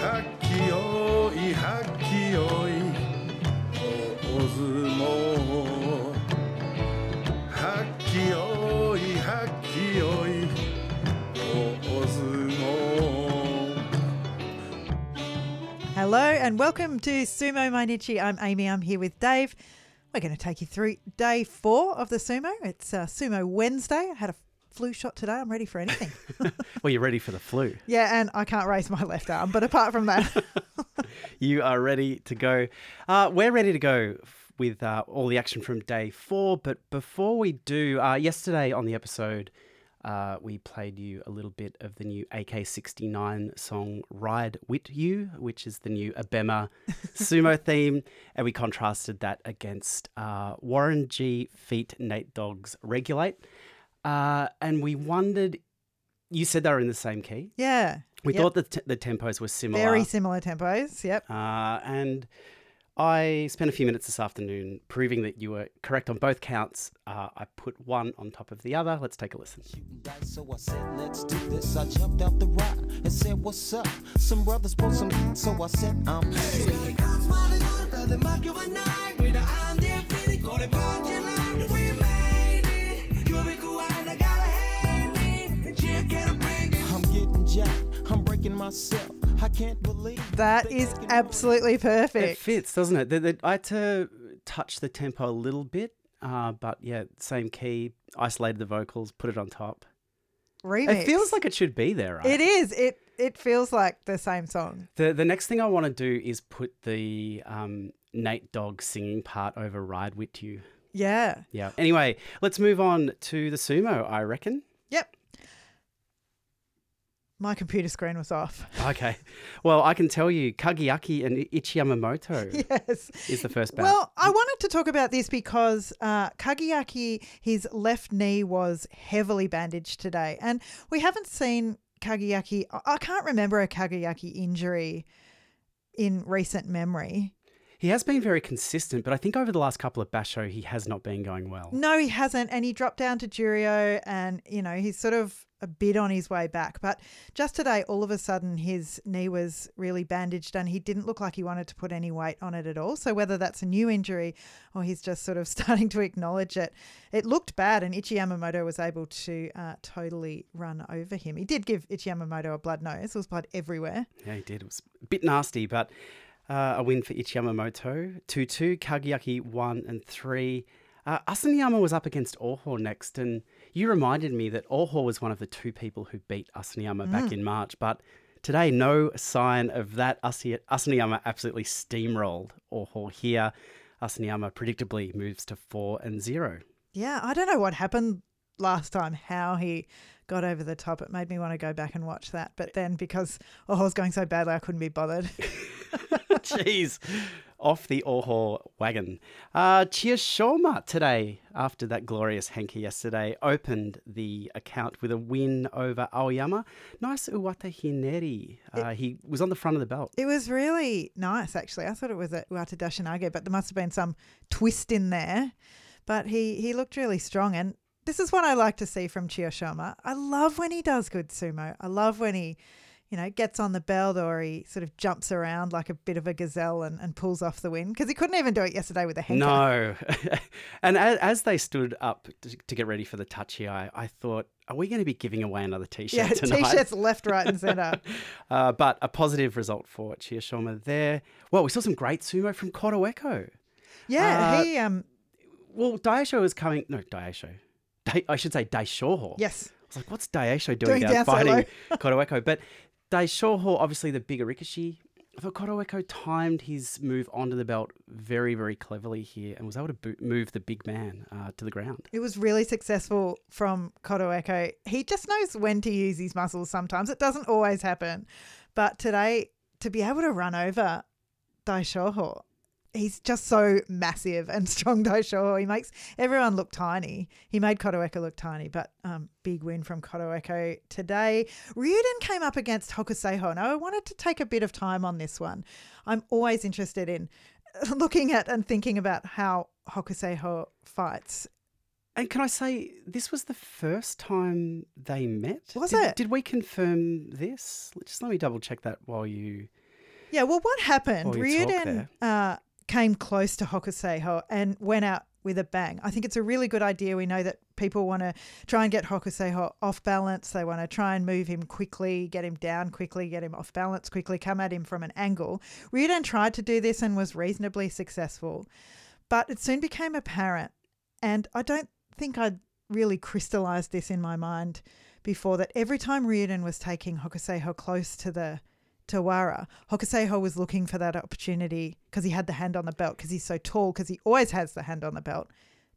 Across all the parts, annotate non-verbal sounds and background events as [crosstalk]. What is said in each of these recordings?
はっきよいはっきよい大相撲はっきよいはっきよい大相撲 Hello and welcome to Sumo Mainichi. I'm Amy. I'm here with Dave. We're going to take you through day four of the sumo. It's uh, Sumo Wednesday. I had a flu shot today. I'm ready for anything. [laughs] Well, you're ready for the flu. yeah, and I can't raise my left arm. But apart from that, [laughs] You are ready to go. Uh, we're ready to go with uh, all the action from day four. But before we do, uh, yesterday on the episode, uh, we played you a little bit of the new AK69 song Ride With You, which is the new Abema [laughs] sumo theme. And we contrasted that against uh, Warren G. Feet Nate Dogg's Regulate. Uh, and we wondered, you said they were in the same key. yeah. We Yep. thought the, t- the tempos were similar. very similar tempos. Yep. Uh, and I spent a few minutes this afternoon proving that you were correct on both counts. Uh, I put one on top of the other. Let's take a listen. so I said, let's do this. I jumped out the ride and said, what's up? Some brothers brought some heat, so I said, I'm hey. Myself. I can't believe That they is taking It fits, doesn't it? The, the, I had to touch the tempo a little bit, uh, but yeah, same key, isolated the vocals, put it on top. Remix. It feels like it should be there, right? it is. It it feels like the same song. The the next thing I want to do is put the um, Nate Dogg singing part over Ride With You. Yeah. Yeah. Anyway, let's move on to the sumo, I reckon. Yep. My computer screen was off. [laughs] Okay. Well, I can tell you, Kagayaki and Ichi Yamamoto yes. is the first bout. Well, I wanted to talk about this because uh, Kagayaki, his left knee was heavily bandaged today, and we haven't seen Kagayaki. I- can't remember a Kagayaki injury in recent memory. He has been very consistent, but I think over the last couple of basho, he has not been going well. No, he hasn't, and he dropped down to Juryo, and you know he's sort of a bit on his way back. But just today, all of a sudden, his knee was really bandaged, and he didn't look like he wanted to put any weight on it at all. So whether that's a new injury or he's just sort of [laughs] starting to acknowledge it, it looked bad, and Ichi Yamamoto was able to uh, totally run over him. He did give Ichi Yamamoto a blood nose; there was blood everywhere. Yeah, he did. It was a bit nasty, but uh, a win for Ichi Yamamoto. 2 2, Kagayaki 1 and 3. Uh, Asanoyama was up against Oho next, and you reminded me that Oho was one of the two people who beat Asanoyama back in March, but today, no sign of that. Asanoyama absolutely steamrolled Oho here. Asanoyama predictably moves to 4 and 0. Yeah, I don't know what happened last time, how he got over the top. It made me want to go back and watch that. But then because was going so badly, I couldn't be bothered. [laughs] Jeez, off the Oho wagon. Uh, Chiyoshoma today, after that glorious henka yesterday, opened the account with a win over Aoiyama. Nice Uwate Hineri. Uh, he was on the front of the belt. it was really nice, actually. I thought it was a Uwate Dashinage, but there must have been some twist in there. But he, he looked really strong. And this is what I like to see from Chiyoshoma. I love when he does good sumo. I love when he, you know, gets on the belt or he sort of jumps around like a bit of a gazelle and, and pulls off the win. Because he couldn't even do it yesterday with a henka. No. [laughs] and as, as they stood up to, to get ready for the tachiai, I thought, are we going to be giving away another t shirt Yeah, [laughs] tonight? t-shirts left, right, and centre. [laughs] Uh, but a positive result for Chiyoshoma there. Well, we saw some great sumo from Kotoeko. Yeah, Uh, he um Well, Daisho is coming. No, Daisho. Dai, I should say Daishoho. yes. I was like, what's Daisho doing, Doing down down fighting Kotoeko? But Daishoho, obviously the bigger rikishi. Thought Kotoeko timed his move onto the belt very, very cleverly here and was able to bo- move the big man uh, to the ground. It was really successful from Kotoeko. He just knows when to use his muscles sometimes. It doesn't always happen. But today, to be able to run over Daishoho, he's just so massive and [laughs] strong Daishoho. He makes everyone look tiny. He made Kotoeko look tiny, but um, big win from Kotoeko today. Ryuden came up against Hokuseiho. Now, I wanted to take a bit of time on this one. I'm always interested in [laughs] looking at and thinking about how Hokuseiho fights. And can I say, this was the first time they met? Was did, it? Did we confirm this? Just let me double check that while you Yeah, well, what happened? Ryuden uh, came close to Hokuseiho and went out with a bang. I think it's a really good idea. We know that people want to try and get Hokuseiho off balance. They want to try and move him quickly, get him down quickly, get him off balance quickly, come at him from an angle. Ryuden tried to do this and was reasonably successful, but it soon became apparent, and I don't think I'd really crystallized this in my mind before that every time Ryuden was taking Hokuseiho close to the Tawara, Hokuseiho was looking for that opportunity because he had the hand on the belt because he's so tall because he always has the hand on the belt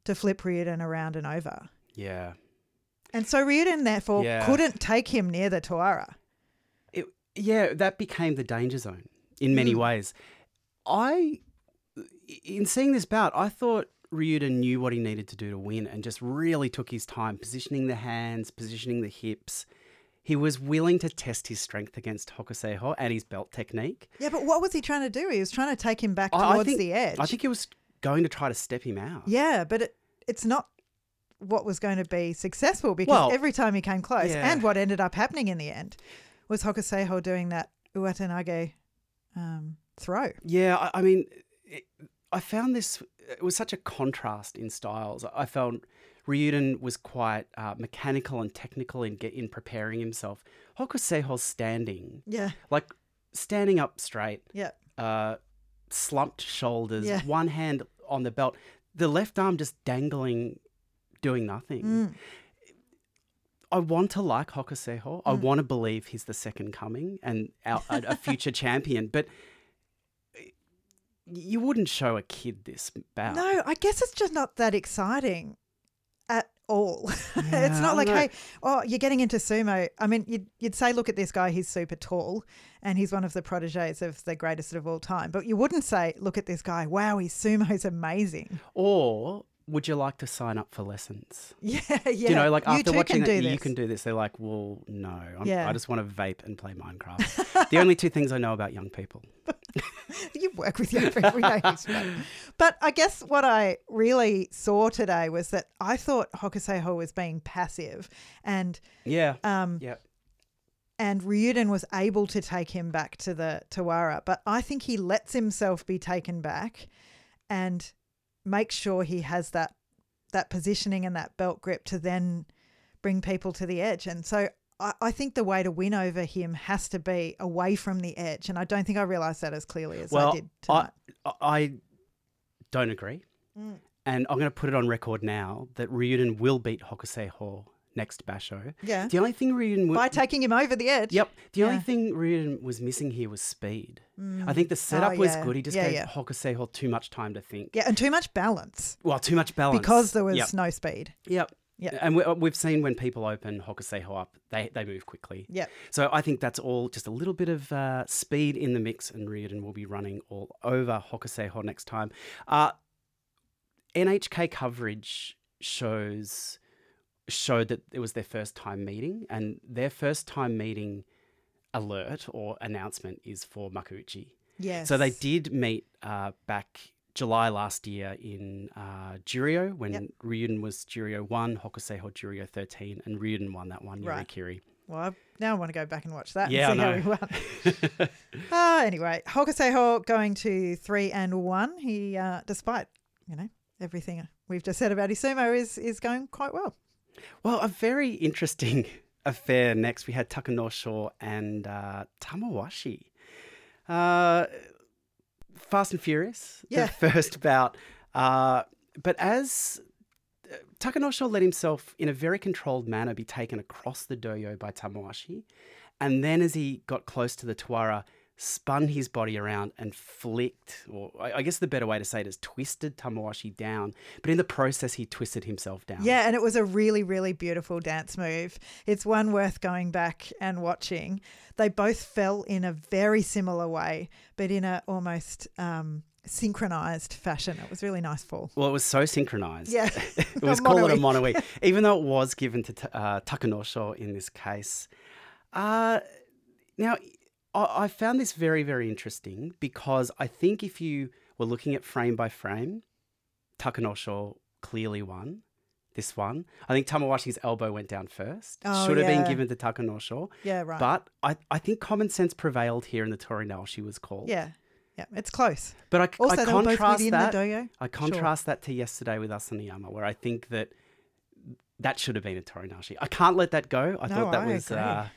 to flip Ryuden around and over. Yeah. And so Ryuden therefore Yeah. couldn't take him near the Tawara. It, yeah, that became the danger zone in many Mm. ways. I, in seeing this bout, I thought Ryuden knew what he needed to do to win and just really took his time, positioning the hands, positioning the hips. He was willing to test his strength against Hokuseiho and his belt technique. Yeah, but what was he trying to do? He was trying to take him back I- I towards think- the edge. I think he was going to try to step him out. Yeah, but it, it's not what was going to be successful because Well, every time he came close, yeah. and what ended up happening in the end was Hokuseiho doing that Uwatenage um, throw. Yeah, I, I mean, it, I found this, it was such a contrast in styles. I found Ryuden was quite uh, mechanical and technical in get, in preparing himself. Hokuseiho's standing, Yeah, like standing up straight, yeah, uh, slumped shoulders, Yeah. one hand on the belt, the left arm just dangling, doing nothing. Mm. I want to like Hokuseiho. I want to believe he's the second coming and our, a, a future [laughs] champion, but you wouldn't show a kid this bout. No, I guess it's just not that exciting all. [laughs] it's Yeah, I not like, hey, oh, you're getting into sumo. I mean, you'd, you'd say, look at this guy, he's super tall and he's one of the proteges of the greatest of all time. But you wouldn't say, look at this guy, wow, his sumo's amazing. Or would you like to sign up for lessons? [laughs] Yeah, yeah. You know, like after watching do you can do this. They're like, well, no, I'm, Yeah. I just want to vape and play Minecraft. [laughs] the only two things I know about young people. [laughs] you work with. We know he's [laughs] right. But I guess what I really saw today was that I thought Hokuseiho was being passive and Yeah. um yeah. and Ryuden was able to take him back to the Tawara, but I think he lets himself be taken back and makes sure he has that that positioning and that belt grip to then bring people to the edge. And so I, I think the way to win over him has to be away from the edge. And I don't think I realised that as clearly as Well, I did tonight. I, I don't agree. Mm. And I'm going to put it on record now that Ryuden will beat Hokuseiho next Basho. yeah. The only thing Ryuden would, By taking him over the edge. Yep. The only thing Ryuden was missing here was speed. Mm. I think the setup Oh, was yeah. good. He just Yeah, gave yeah. Hokuseiho too much time to think. Yeah, and too much balance Well, too much balance. because there was Yep. no speed. Yep. Yep. And we, we've seen when people open Hokuseiho up, they, they move quickly. Yep. So I think that's all just a little bit of uh, speed in the mix, and Ryuden will be running all over Hokuseiho next time. Uh, NHK coverage shows showed that it was their first time meeting, and their first time meeting alert or announcement is for Makuuchi. Yes. So they did meet uh, back July last year in uh, Juryo when Yep. Ryuden was Juryo 1, Hokuseiho Juryo 13, and Ryuden won that one, Right. Yorikiri. Well, I now I want to go back and watch that Yeah, and see how he won. [laughs] [laughs] Ah, anyway, Hokuseiho going to three and one. He, uh, despite you know everything we've just said about Isumo, is is going quite well. Well, a very interesting [laughs] affair next. We had Takanosho and uh, Tamawashi. Uh, Fast and Furious, Yeah. the first bout. Uh, but as uh, Takanosho let himself, in a very controlled manner, be taken across the dohyo by Tamawashi, and then as he got close to the Tawara, spun his body around and flicked, or I guess the better way to say it is twisted Tamawashi down. But in the process, he twisted himself down. Yeah, and it was a really, really beautiful dance move. It's one worth going back and watching. They both fell in a very similar way, but in a almost um, synchronized fashion. It was really nice fall. Well, it was so synchronized. Yeah, [laughs] [laughs] it was called a mono-ii. [laughs] even though it was given to uh, Takanosho in this case. Uh, now, I-, found this very, very interesting because I think if you were looking at frame by frame, Takanosho clearly won. this one. I think Tamawashi's elbow went down first. Oh, Should have yeah. been given to Takanosho. Yeah, right. But I, I think common sense prevailed here in the Torinaoshi was called. yeah, yeah, it's close. But I, Also, I contrast that. I contrast that to yesterday with Asanoyama, where I think that that should have been a Torinaoshi. I can't let that go. I No, thought that I was uh,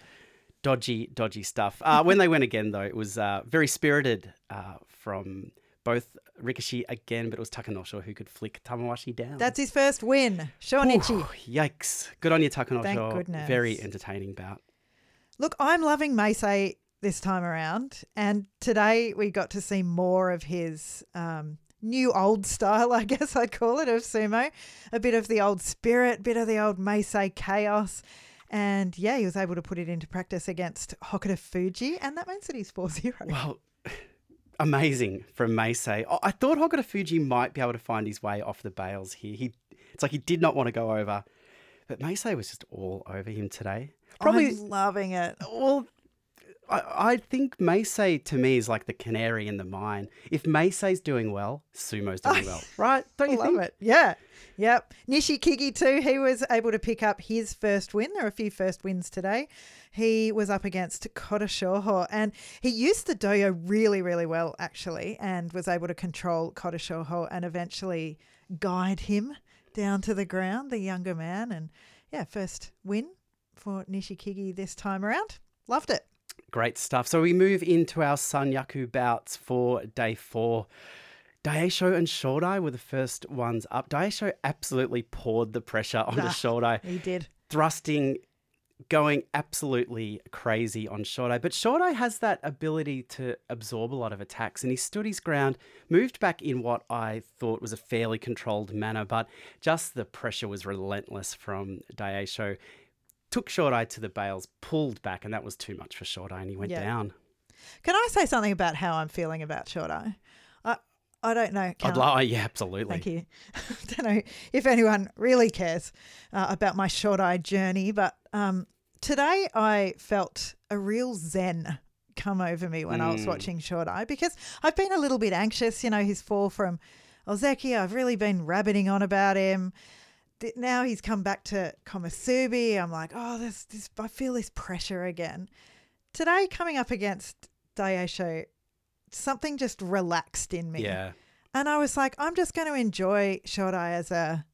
dodgy, dodgy stuff. Uh, when they went again, though, it was uh, very spirited uh, from both rikishi again, but it was Takanosho who could flick Tamawashi down. That's his first win. Shonichi. Ooh, yikes. Good on you, Takanosho. Thank goodness. Very entertaining bout. Look, I'm loving Meisei this time around, and today we got to see more of his um, new old style, [laughs] I guess I'd call it, of sumo. A bit of the old spirit, bit of the old Meisei chaos. And yeah, he was able to put it into practice against Hokuto Fuji, and that means that he's 4 0. Well, [sighs] amazing from Meisei. I- I thought Hokuto Fuji might be able to find his way off the bales here. He, it's like he did not want to go over, but Meisei was just all over him today. Probably, I'm loving it. well, I, I think Meisei to me is like the canary in the mine. If Meisei's doing well, Sumo's doing well, [laughs] right? Don't you love think? it. Yeah. Yep. Nishikigi too. He was able to pick up his first win. There are a few first wins today. He was up against Kotoshoho and he used the dohyo really, really well actually, and was able to control Kotoshoho and eventually guide him down to the ground, the younger man. And yeah, first win for Nishikigi this time around. Loved it. Great stuff. So we move into our Sanyaku bouts for day four. Daieisho and Shodai were the first ones up. Daieisho absolutely poured the pressure onto Nah. Shodai, He did. thrusting, going absolutely crazy on Shodai. But Shodai has that ability to absorb a lot of attacks, and he stood his ground, moved back in what I thought was a fairly controlled manner, but just the pressure was relentless from Daieisho. Took Shodai to the bales, pulled back, and that was too much for Shodai, and he went Yeah. down. Can I say something about how I'm feeling about Shodai? I I don't know. I'd lie, yeah, absolutely. Thank you. I [laughs] don't know if anyone really cares uh, about my Shodai journey, but um, today I felt a real zen come over me when I was Mm. watching Shodai because I've been a little bit anxious. You know, his fall from Ozeki, I've really been rabbiting on about him. Now he's come back to Komusubi. I'm like, oh, this, this, I feel this pressure again. Today, coming up against Daieisho, something just relaxed in me. Yeah. And I was like, I'm just going to enjoy Shodai as a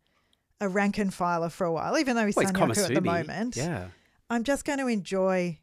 a rank and filer for a while, even though he's Well, Sanyaku at the moment. Yeah. I'm just going to enjoy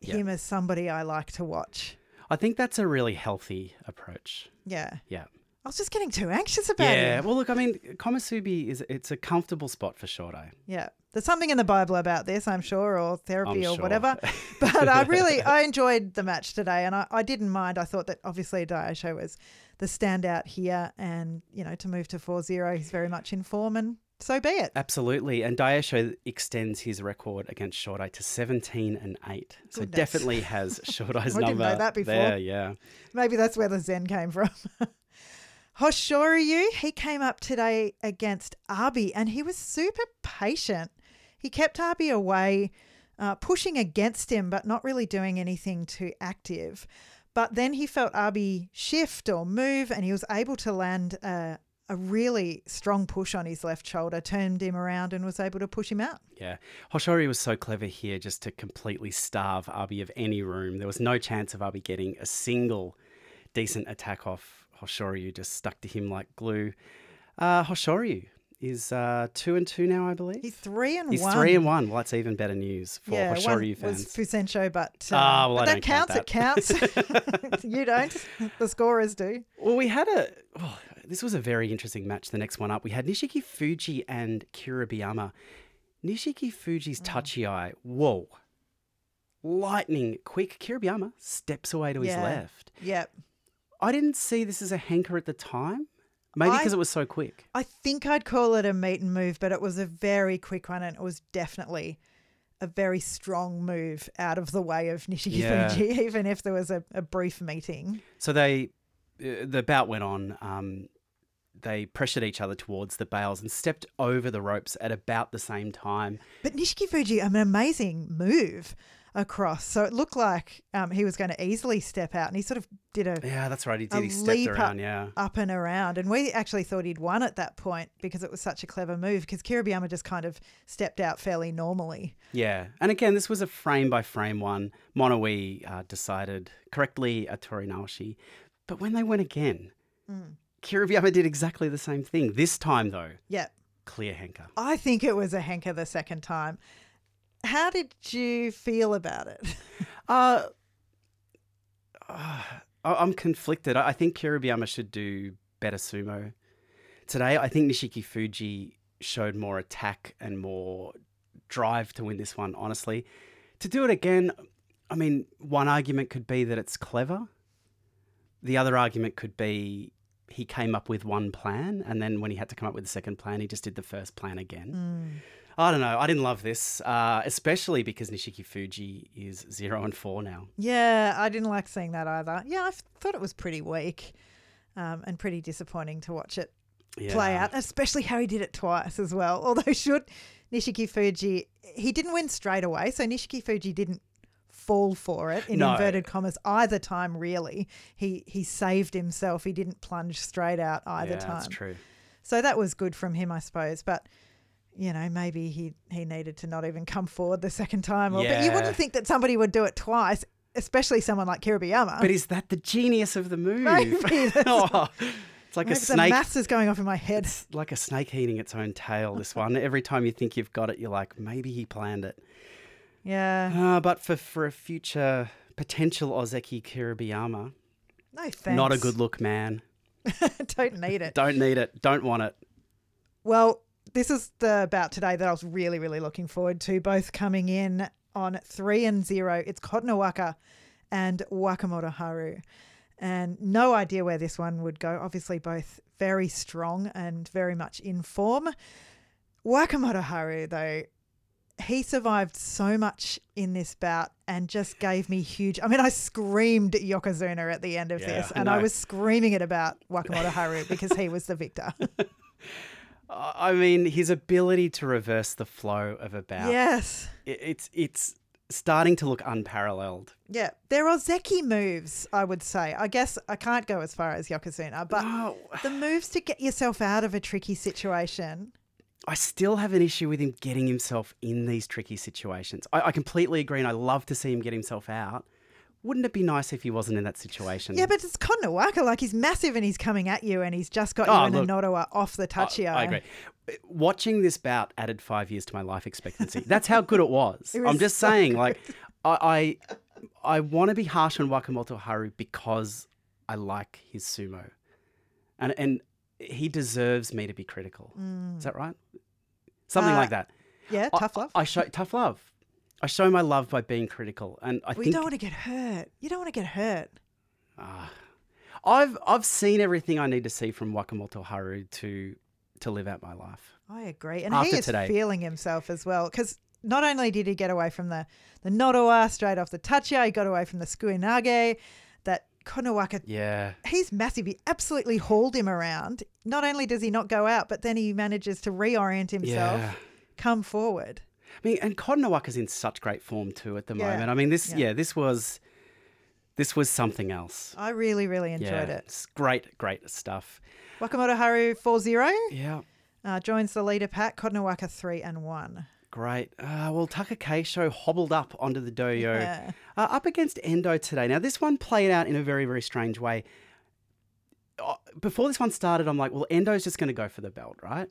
Yeah. him as somebody I like to watch. I think that's a really healthy approach. Yeah. Yeah. I was just getting too anxious about it. Yeah. Well, look, I mean, Komusubi is it's a comfortable spot for Shodai. Yeah. There's something in the Bible about this, I'm sure, or therapy I'm or sure. whatever. [laughs] But I really [laughs] I enjoyed the match today and I, I didn't mind. I thought that obviously Daieisho was the standout here and, you know, to move to 4-0, he's very much in form and so be it. Absolutely. And Daieisho extends his record against Shodai to 17 and 8. Goodness. So definitely has Shodai's [laughs] I number didn't know that before. there. Yeah. Maybe that's where the Zen came from. Hoshoryu, he came up today against Abi and he was super patient. He kept Abi away, uh, pushing against him, but not really doing anything too active. But then he felt Abi shift or move and he was able to land a, a really strong push on his left shoulder, turned him around and was able to push him out. Yeah. Hoshoryu was so clever here just to completely starve Abi of any room. There was no chance of Abi getting a single decent attack off Hoshoryu, just stuck to him like glue. Uh, Hoshoryu is uh, two and two now, I believe. He's three and one. He's three and one. Well, that's even better news for yeah, Hoshoryu one was fans. Fusensho, but, uh, Ah, well, but that don't count counts. It that. counts. [laughs] [laughs] you don't. The scorers do. Well, we had a. Oh, this was a very interesting match. The next one up, we had Nishiki Fuji and Kiribayama. Nishiki Fuji's Mm. tachiai. Whoa. Lightning quick. Kiribayama steps away to his left. Yep. I didn't see this as a henka at the time. Maybe because it was so quick. I think I'd call it a meet and move, but it was a very quick one, and it was definitely a very strong move out of the way of Nishiki Yeah. Fuji, [laughs] even if there was a, a brief meeting. So they, uh, the bout went on. Um, they pressured each other towards the bales and stepped over the ropes at about the same time. But Nishiki Fuji, an amazing move across. So it looked like um, he was going to easily step out, and he sort of did a Yeah, that's right. He did. He stepped around. up, Yeah. up and around. And we actually thought he'd won at that point because it was such a clever move because Kiribayama just kind of stepped out fairly normally. Yeah, and again, this was a frame by frame one. Monoi uh, decided correctly at Tori Naoshi, but when they went again, Mm. Kiribayama did exactly the same thing. This time, though, Yeah. clear Henka. I think it was a Henka the second time. How did you feel about it? [laughs] Uh, [sighs] uh, I'm conflicted. I think Kiribayama should do better sumo today. I think Nishiki Fuji showed more attack and more drive to win this one. Honestly, to do it again, I mean, one argument could be that it's clever. The other argument could be he came up with one plan, and then when he had to come up with the second plan, he just did the first plan again. I don't know. I didn't love this, uh, especially because Nishiki Fuji is zero and four now. Yeah, I didn't like seeing that either. Yeah, I thought it was pretty weak um, and pretty disappointing to watch it play out, especially how he did it twice as well. [laughs] Although, should Nishiki Fuji, he didn't win straight away. So, Nishiki Fuji didn't fall for it in No. inverted commas either time, really. He, he saved himself. He didn't plunge straight out either yeah, time. that's true. So, that was good from him, I suppose. But you know, maybe he, he needed to not even come forward the second time. Or, But you wouldn't think that somebody would do it twice, especially someone like Kiribayama. But is that the genius of the move? [laughs] Maybe [laughs] Oh, it's like Maybe a the snake. maths is going off in my head. It's like a snake eating its own tail. This one. Every time you think you've got it, you're like, maybe he planned it. Yeah. Uh, but for for a future potential Ozeki Kiribiyama, No thanks. not a good look, man. [laughs] Don't need it. Don't need it. Don't want it. Well, this is the bout today that I was really, really looking forward to. Both coming in on three and zero. It's Kotonowaka and Wakamoto Haru. And no idea where this one would go. Obviously, both very strong and very much in form. Wakamoto Haru, though, he survived so much in this bout and just gave me huge. I mean, I screamed Yokozuna at the end of Yeah, this, and I was screaming it about Wakamoto Haru because he was the victor. [laughs] I mean, his ability to reverse the flow of a bout. yes. it- it's it's starting to look unparalleled. Yeah, they're Ozeki moves, I would say. I guess I can't go as far as Yokozuna, but the moves to get yourself out of a tricky situation. I still have an issue with him getting himself in these tricky situations. I, I completely agree, and I love to see him get himself out. Wouldn't it be nice if he wasn't in that situation? Yeah, but it's Kotonowaka. Like he's massive and he's coming at you, and he's just got you Oh, in look, a Nodowa off the I, tachiai. I agree. Watching this bout added five years to my life expectancy. [laughs] That's how good it was. It I'm just so saying, like, I I, I want to be harsh on Wakamoto Haru because I like his sumo, and and he deserves me to be critical. Is that right? Something Uh, like that. Yeah, tough love. I, show tough love. I show my love by being critical, and I you think don't want to get hurt. You don't want to get hurt. Ah. I've I've seen everything I need to see from Wakamoto Haru to to live out my life. I agree. And After he is today. feeling himself as well because not only did he get away from the, the Nodowa straight off the Tachiai, he got away from the Sukuinage, that Kotonowaka Yeah, he's massive. He absolutely hauled him around. Not only does he not go out, but then he manages to reorient himself, yeah. come forward. I mean, and Kotonowaka's in such great form too at the Yeah. moment. I mean, this Yeah. yeah, this was this was something else. I really, really enjoyed yeah, it. it's great, great stuff. Wakamoto Haru 4 0 Yeah, uh, joins the leader pack. Kotonowaka 3 and 1. great. Uh, well, Taka Keisho hobbled up onto the dohyo, Yeah. uh, up against Endo today. Now, this one played out in a very, very strange way. Uh, Before this one started, I'm like, well, Endo's just going to go for the belt, right?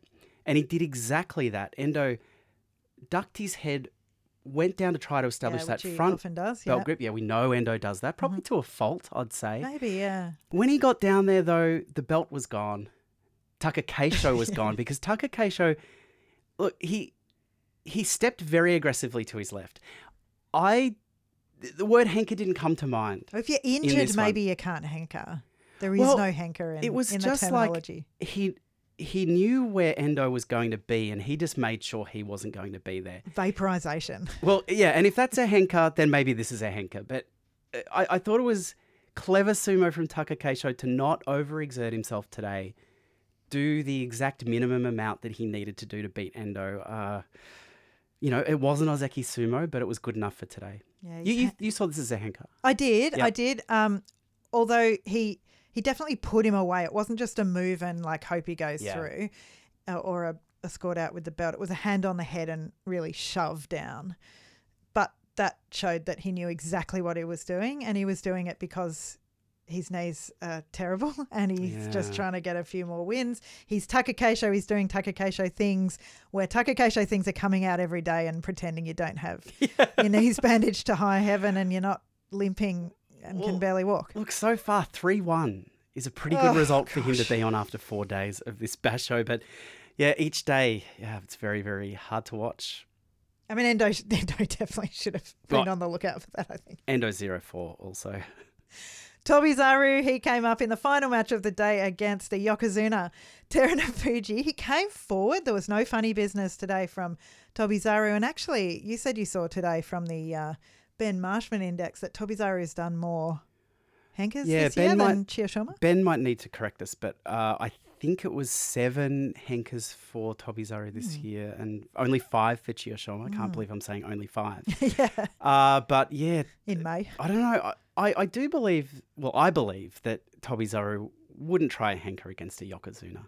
And he did exactly that. Endo ducked his head, went down to try to establish Yeah, that front often does. belt Yeah. grip. Yeah, we know Endo does that, probably Mm-hmm. to a fault, I'd say. Maybe, yeah. When he got down there, though, the belt was gone. Takakeisho was [laughs] gone because Takakeisho, look, he he stepped very aggressively to his left. I, the word henka didn't come to mind. If you're injured, one. maybe you can't henka. There is Well, no henka in, it was in just the like he he knew where Endo was going to be, and he just made sure he wasn't going to be there. Vaporization. Well, yeah, and if that's a henka, then maybe this is a henka. But uh, I, I thought it was clever sumo from Takakeisho to not overexert himself today, do the exact minimum amount that he needed to do to beat Endo. Uh, you know, it wasn't Ozeki sumo, but it was good enough for today. Yeah, You, you you, you saw this as a henka. I did. Yep. I did. Um, although he he definitely put him away. It wasn't just a move and like hope he goes Yeah. through, uh, or a, a scored out with the belt. It was a hand on the head and really shoved down. But that showed that he knew exactly what he was doing, and he was doing it because his knees are terrible, [laughs] and he's just trying to get a few more wins. He's Takakeisho. He's doing Takakeisho things where Takakeisho things are coming out every day and pretending you don't have [laughs] your knees bandaged to high heaven and you're not limping and Well, can barely walk. Look, so far, 3 1 is a pretty good Oh, result for him to be on after four days of this [laughs] basho. But yeah, each day, yeah, it's very, very hard to watch. I mean, Endo, [laughs] Endo definitely should have been on the lookout for that, I think. Endo 04 also. [laughs] Tobizaru, he came up in the final match of the day against the Yokozuna. Terunofuji, he came forward. There was no funny business today from Tobizaru. And actually, you said you saw today from the uh, Ben Marshman Index that Tobi Zaru has done more henkas Yeah, this year Ben than might- Chiyoshoma. Ben might need to correct us, but uh, I think it was seven Henkas for Toby Tobizaru this Hmm. year and only five for Chiyoshoma. I can't believe I'm saying only five. [laughs] yeah, uh, but yeah, in May. I don't know. I, I, I do believe, well, I believe that Tobizaru wouldn't try a Henka against a Yokozuna.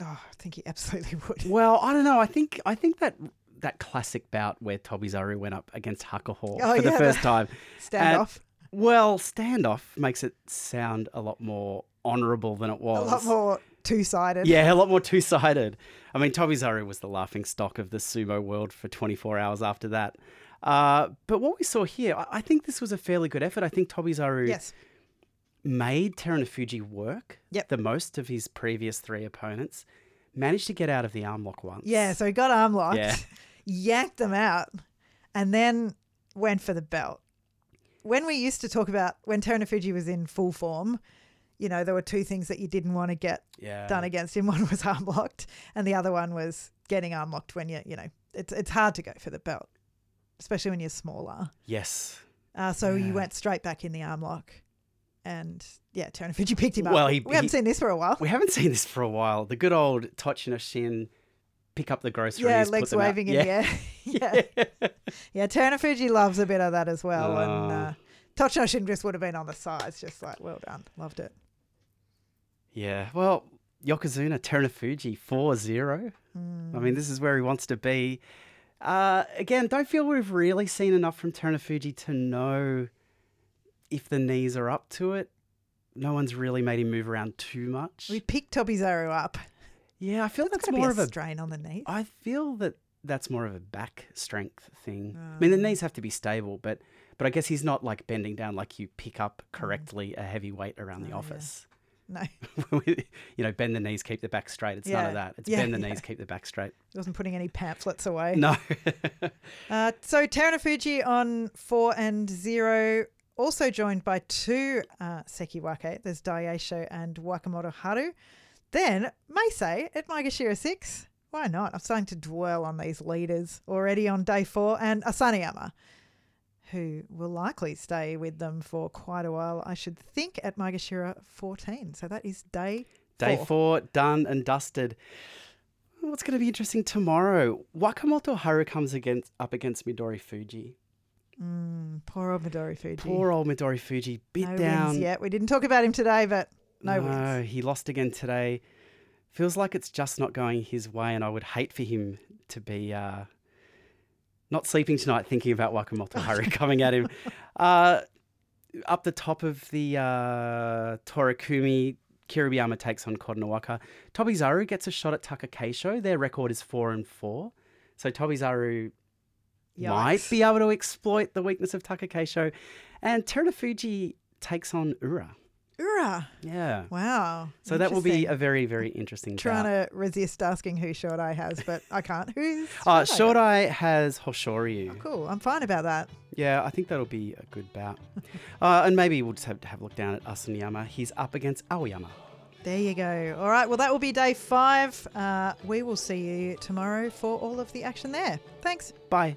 Oh, I think he absolutely would. Well, I don't know. I think I think that that classic bout where Tobizaru went up against Hakuho Oh, for the first the- time. [laughs] Standoff. Well, standoff makes it sound a lot more honourable than it was. a lot more two sided. Yeah, a lot more two sided. I mean, Tobizaru was the laughing stock of the sumo world for 24 hours after that. Uh, but what we saw here, I, I think this was a fairly good effort. I think Tobizaru Yes. made Terunofuji work Yep. the most of his previous three opponents, managed to get out of the arm lock once. Yeah, so he got arm locked, Yeah. [laughs] yanked them out, and then went for the belt. When we used to talk about when Terunofuji was in full form, you know, there were two things that you didn't want to get yeah. done against him. [laughs] One was arm locked, and the other one was getting arm locked when you, you know, it's it's hard to go for the belt, especially when you're smaller. Yes. Uh, so Yeah. you went straight back in the arm lock, and yeah, Terunofuji picked him up. Well, he- we haven't he- seen this for a while. We haven't seen this for a while. The good old Tochino Shin pick up the groceries. Yeah, legs waving in yeah. the air. [laughs] [laughs] yeah. Yeah, Terunofuji loves a bit of that as well. And Oh. uh, Tochinoshin just would have been on the sides, just like, well done. Loved it. Yeah. Well, Yokozuna, Terunofuji, 4 0. I mean, this is where he wants to be. Uh, again, don't feel we've really seen enough from Terunofuji to know if the knees are up to it. No one's really made him move around too much. We picked Tobizaru up. Yeah, I feel That's that's more be of a a. strain on the knee. I feel that that's more of a back strength thing. I mean, the Mm. knees have to be stable, but but I guess he's not like bending down like you pick up Mm. correctly a heavy weight around the Oh, yeah. office. No, [laughs] you know, bend the knees, keep the back straight. It's none of that. It's Yeah, bend the yeah. knees, keep the back straight. he wasn't putting any pamphlets away. No. [laughs] Uh, so Terunofuji on four and zero, also joined by two uh, Sekiwake. There's Daieisho and Wakamoto Haru. Then Meisei at Maegashira six. Why not? I'm starting to dwell on these leaders already on day four, and Asanoyama, who will likely stay with them for quite a while. I should think at Maegashira 14. So that is day Day four. four, done and dusted. What's going to be interesting tomorrow? Wakamoto Haru comes against up against Midori Fuji. Mm, poor old Midori Fuji. Poor old Midori Fuji, bit no down. wins yet. We didn't talk about him today, but no, wins. he lost again today. Feels like it's just not going his way, and I would hate for him to be uh, not sleeping tonight thinking about Wakamoto [laughs] Haru coming at him. Uh, up the top of the uh, Torikumi, Kiribayama takes on Kotonowaka. Tobizaru gets a shot at Takakeisho. Their record is four and four. So Tobizaru might Yikes. be able to exploit the weakness of Takakeisho. And Terunofuji takes on Ura. Ura. Yeah. Wow. So that will be a very, very interesting trying bout. to resist asking who Shodai has, but I can't. [laughs] Who's Uh, Shodai? has Hoshoryu. Cool. I'm fine about that. Yeah, I think that'll be a good bout. [laughs] uh, and maybe we'll just have to have a look down at Asanoyama. He's up against Aoiyama. There you go. All right. Well, that will be day five. Uh, we will see you tomorrow for all of the action there. Thanks. Bye.